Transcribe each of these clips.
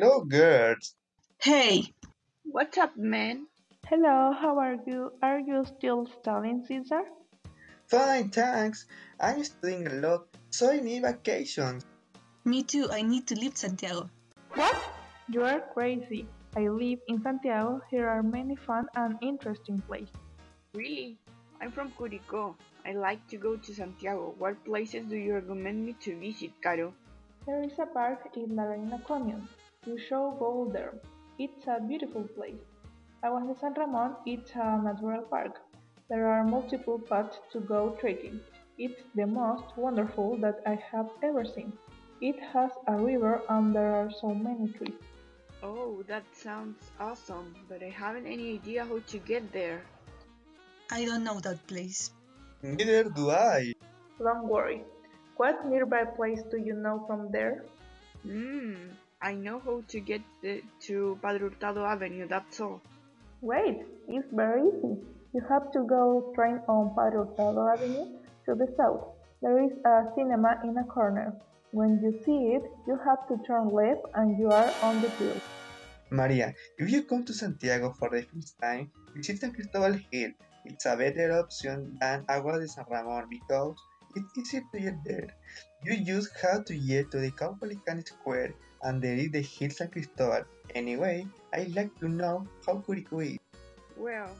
Hello, girls. Hey! What's up, man? Hello, how are you? Are you still studying, Caesar? Fine, thanks. I'm studying a lot, so I need vacations. Me too, I need to leave Santiago. What? You are crazy. I live in Santiago. Here are many fun and interesting places. Really? I'm from Curicó. I like to go to Santiago. What places do you recommend me to visit, Caro? There is a park in La Reina Canyon. You should go there. It's a beautiful place. I Aguas de San Ramon it's a natural park. There are multiple paths to go trekking. It's the most wonderful that I have ever seen. It has a river and there are so many trees. Oh, that sounds awesome, but I haven't any idea how to get there. I don't know that place. Neither do I. Don't worry. What nearby place do you know from there? Hmm, I know how to get the, to Padre Hurtado Avenue, that's all. Wait, it's very easy. You have to go train on Padre Hurtado Avenue to the south. There is a cinema in a corner. When you see it, you have to turn left and you are on the hill. Maria, if you come to Santiago for the first time, visit San Cristobal Hill. It's a better option than Agua de San Ramon because it's easier to get there. You just have to get to the Caupolicán Square and there is the Hill San Cristobal. Anyway, I'd like to know how Curicó is. Well,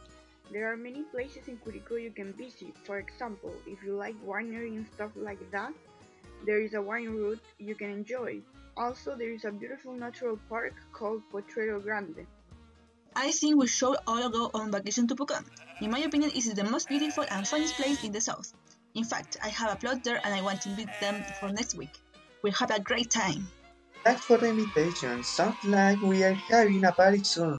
there are many places in Curicó you can visit. For example, if you like winery and stuff like that, there is a wine route you can enjoy. Also, there is a beautiful natural park called Potrero Grande. I think we should all go on vacation to Pucón. In my opinion, it is the most beautiful and funniest place in the south. In fact, I have a plot there and I want to invite them for next week. We'll have a great time. Thanks for the invitation. Sounds like we are having a party soon.